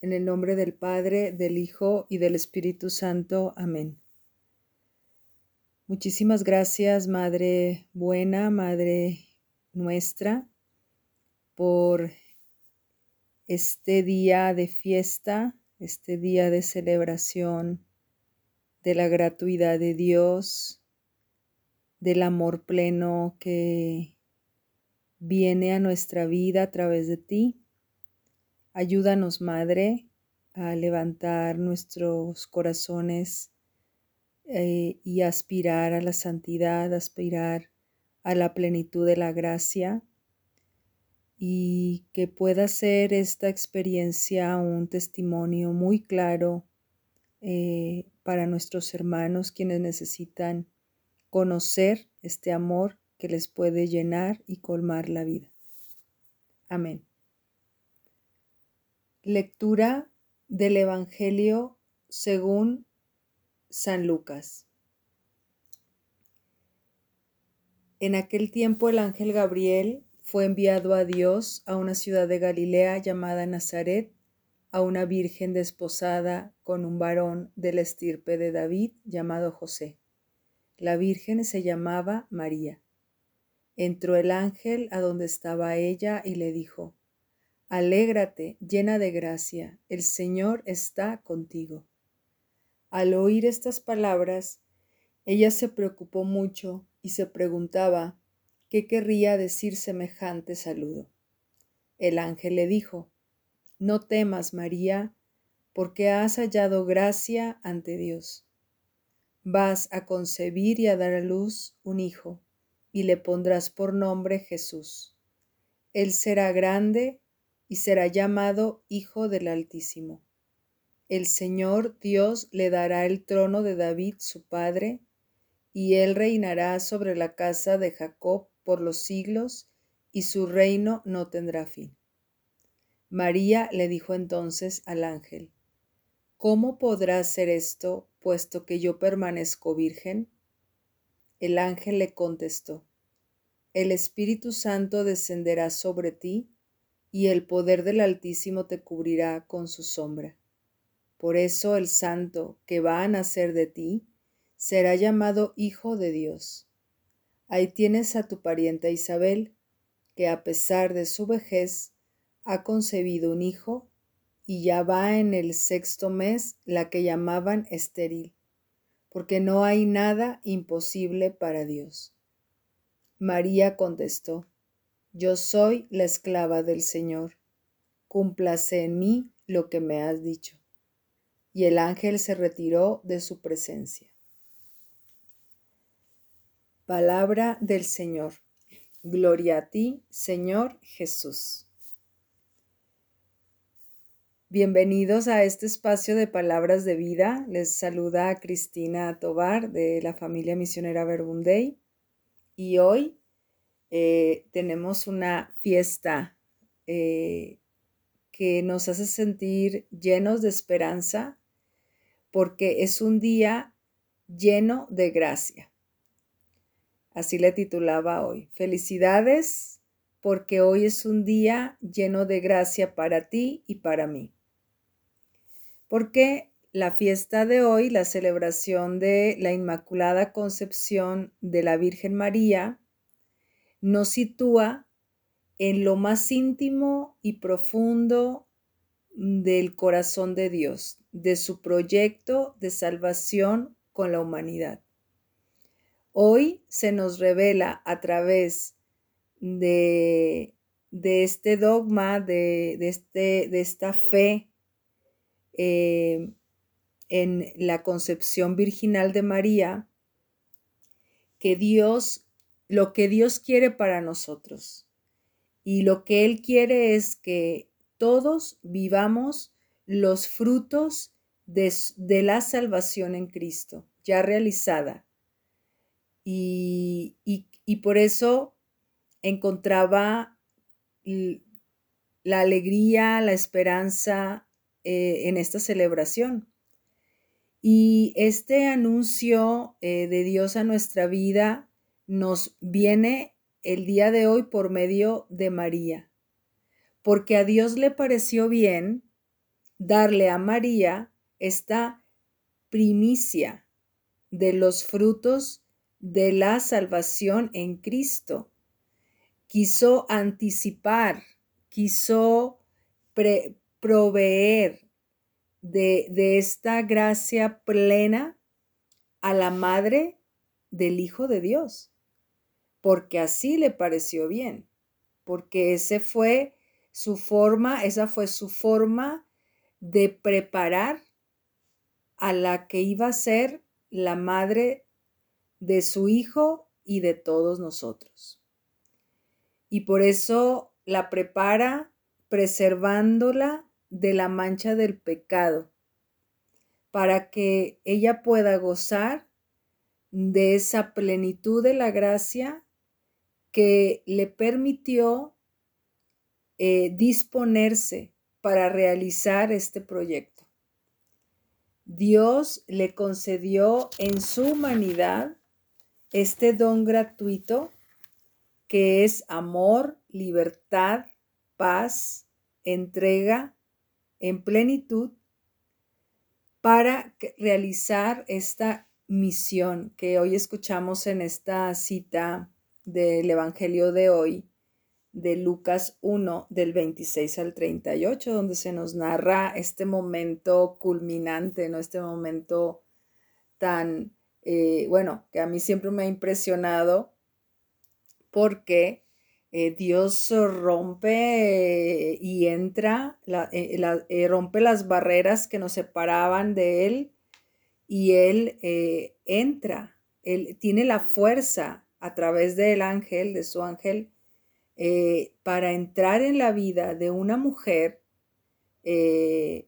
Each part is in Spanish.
En el nombre del Padre, del Hijo y del Espíritu Santo. Amén. Muchísimas gracias, Madre buena, Madre nuestra, por este día de fiesta, este día de celebración de la gratuidad de Dios, del amor pleno que viene a nuestra vida a través de ti. Ayúdanos, Madre, a levantar nuestros corazones eh, y aspirar a la santidad, aspirar a la plenitud de la gracia y que pueda ser esta experiencia un testimonio muy claro eh, para nuestros hermanos quienes necesitan conocer este amor que les puede llenar y colmar la vida. Amén. Lectura del Evangelio según San Lucas. En aquel tiempo el ángel Gabriel fue enviado a Dios a una ciudad de Galilea llamada Nazaret, a una virgen desposada con un varón de la estirpe de David llamado José. La virgen se llamaba María. Entró el ángel a donde estaba ella y le dijo, Alégrate, llena de gracia, el Señor está contigo. Al oír estas palabras, ella se preocupó mucho y se preguntaba qué querría decir semejante saludo. El ángel le dijo, No temas, María, porque has hallado gracia ante Dios. Vas a concebir y a dar a luz un hijo, y le pondrás por nombre Jesús. Él será grande y será llamado Hijo del Altísimo. El Señor Dios le dará el trono de David su padre, y él reinará sobre la casa de Jacob por los siglos, y su reino no tendrá fin. María le dijo entonces al ángel, ¿Cómo podrá ser esto, puesto que yo permanezco virgen? El ángel le contestó, El Espíritu Santo descenderá sobre ti, y el poder del Altísimo te cubrirá con su sombra. Por eso el santo que va a nacer de ti será llamado Hijo de Dios. Ahí tienes a tu parienta Isabel, que a pesar de su vejez ha concebido un hijo y ya va en el sexto mes la que llamaban estéril, porque no hay nada imposible para Dios. María contestó, yo soy la esclava del Señor. Cúmplase en mí lo que me has dicho. Y el ángel se retiró de su presencia. Palabra del Señor. Gloria a ti, Señor Jesús. Bienvenidos a este espacio de palabras de vida. Les saluda Cristina Tobar de la familia misionera Verbundey. Y hoy eh, tenemos una fiesta eh, que nos hace sentir llenos de esperanza porque es un día lleno de gracia. Así le titulaba hoy. Felicidades porque hoy es un día lleno de gracia para ti y para mí. Porque la fiesta de hoy, la celebración de la Inmaculada Concepción de la Virgen María, nos sitúa en lo más íntimo y profundo del corazón de Dios, de su proyecto de salvación con la humanidad. Hoy se nos revela a través de, de este dogma, de, este, de, esta fe eh, en la concepción virginal de María, que Dios lo que Dios quiere para nosotros. Y lo que Él quiere es que todos vivamos los frutos de, la salvación en Cristo, ya realizada. Y, por eso encontraba la alegría, la esperanza eh, en esta celebración. Y este anuncio eh, de Dios a nuestra vida nos viene el día de hoy por medio de María, porque a Dios le pareció bien darle a María esta primicia de los frutos de la salvación en Cristo. Quiso anticipar, quiso proveer de, esta gracia plena a la madre del Hijo de Dios, porque así le pareció bien, porque ese fue su forma, esa fue su forma de preparar a la que iba a ser la madre de su hijo y de todos nosotros. Y por eso la prepara preservándola de la mancha del pecado, para que ella pueda gozar de esa plenitud de la gracia que le permitió eh, disponerse para realizar este proyecto. Dios le concedió en su humanidad este don gratuito que es amor, libertad, paz, entrega en plenitud para realizar esta misión que hoy escuchamos en esta cita del Evangelio de hoy, de Lucas 1, del 26 al 38, donde se nos narra este momento culminante, ¿no? Este momento tan, eh, bueno, que a mí siempre me ha impresionado porque eh, Dios rompe eh, y entra, rompe las barreras que nos separaban de Él y Él entra, Él tiene la fuerza a través del ángel, de su ángel, eh, para entrar en la vida de una mujer eh,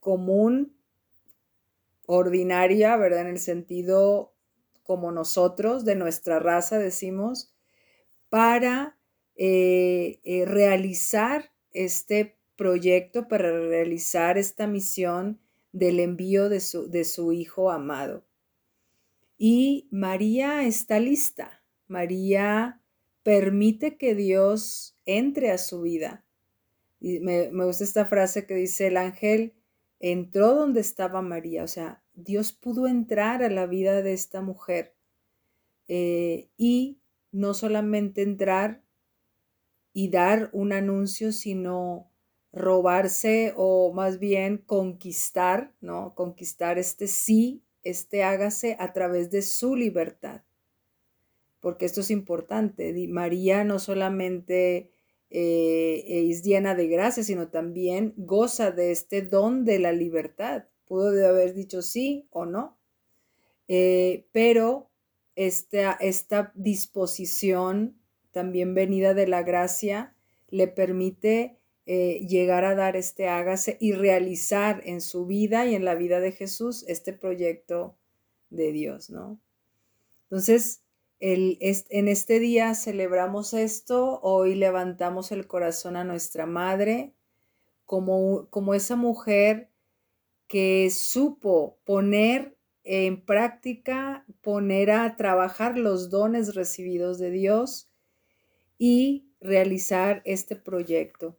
común, ordinaria, ¿verdad? En el sentido como nosotros, de nuestra raza, decimos, para eh, realizar este proyecto, para realizar esta misión del envío de su, de su hijo amado. Y María está lista. María permite que Dios entre a su vida. Y me, gusta esta frase que dice el ángel entró donde estaba María, o sea, Dios pudo entrar a la vida de esta mujer eh, y no solamente entrar y dar un anuncio, sino robarse o más bien conquistar, ¿no? Conquistar este sí, este hágase a través de su libertad porque esto es importante. María no solamente eh, es llena de gracia, sino también goza de este don de la libertad. Pudo haber dicho sí o no, eh, pero esta, esta disposición también venida de la gracia le permite eh, llegar a dar este hágase y realizar en su vida y en la vida de Jesús este proyecto de Dios, ¿no? Entonces, en este día celebramos esto, hoy levantamos el corazón a nuestra madre como, como esa mujer que supo poner en práctica, poner a trabajar los dones recibidos de Dios y realizar este proyecto.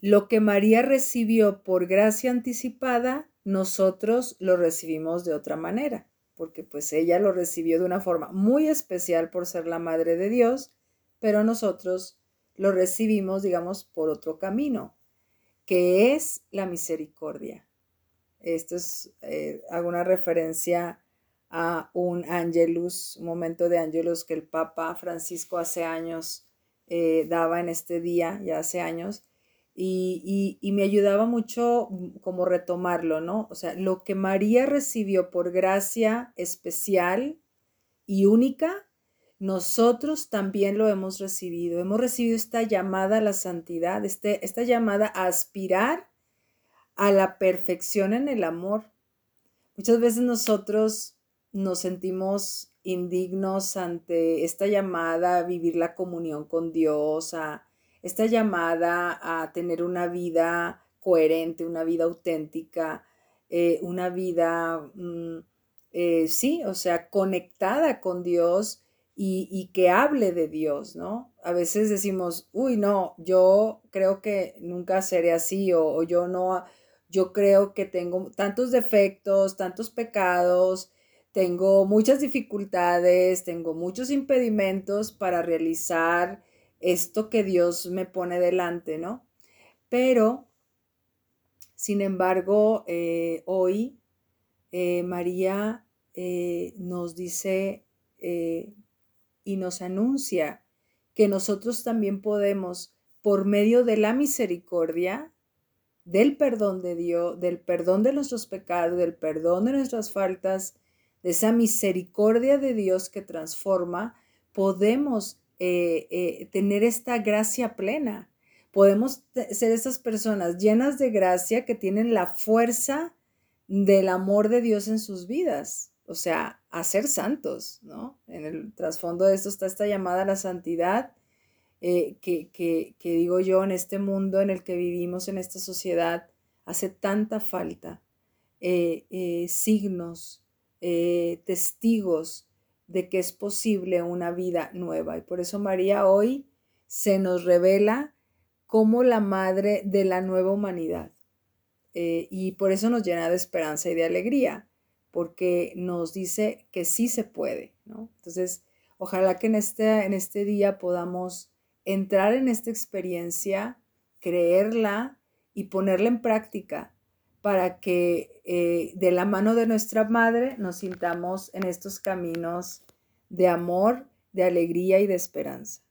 Lo que María recibió por gracia anticipada, nosotros lo recibimos de otra manera porque pues ella lo recibió de una forma muy especial por ser la madre de Dios, pero nosotros lo recibimos, digamos, por otro camino, que es la misericordia. Esto es, eh, alguna referencia a un angelus, un momento de angelus que el Papa Francisco hace años eh, daba en este día, ya hace años, y, me ayudaba mucho mm, como retomarlo, ¿no? O sea, lo que María recibió por gracia especial y única, nosotros también lo hemos recibido. Hemos recibido esta llamada a la santidad, este, esta llamada a aspirar a la perfección en el amor. Muchas veces nosotros nos sentimos indignos ante esta llamada a vivir la comunión con Dios, a, esta llamada a tener una vida coherente, una vida auténtica, eh, una vida, mm, eh, sí, o sea, conectada con Dios y, que hable de Dios, ¿no? A veces decimos, uy, no, yo creo que nunca seré así o, yo no, yo creo que tengo tantos defectos, tantos pecados, tengo muchas dificultades, tengo muchos impedimentos para realizar esto que Dios me pone delante, ¿no? Pero, sin embargo, eh, hoy eh, María eh, nos dice y nos anuncia que nosotros también podemos, por medio de la misericordia, del perdón de Dios, del perdón de nuestros pecados, del perdón de nuestras faltas, de esa misericordia de Dios que transforma, podemos eh, eh, tener esta gracia plena. Podemos ser esas personas llenas de gracia que tienen la fuerza del amor de Dios en sus vidas o sea, a ser santos, ¿no? En el trasfondo de esto está esta llamada a la santidad, eh, que, digo yo, en este mundo en el que vivimos, en esta sociedad, hace tanta falta. Signos, testigos de que es posible una vida nueva. Y por eso María hoy se nos revela como la madre de la nueva humanidad. y por eso nos llena de esperanza y de alegría porque nos dice que sí se puede, ¿no? Entonces, ojalá que en este, en este día podamos entrar en esta experiencia, creerla y ponerla en práctica para que eh, de la mano de nuestra madre nos sintamos en estos caminos de amor, de alegría y de esperanza.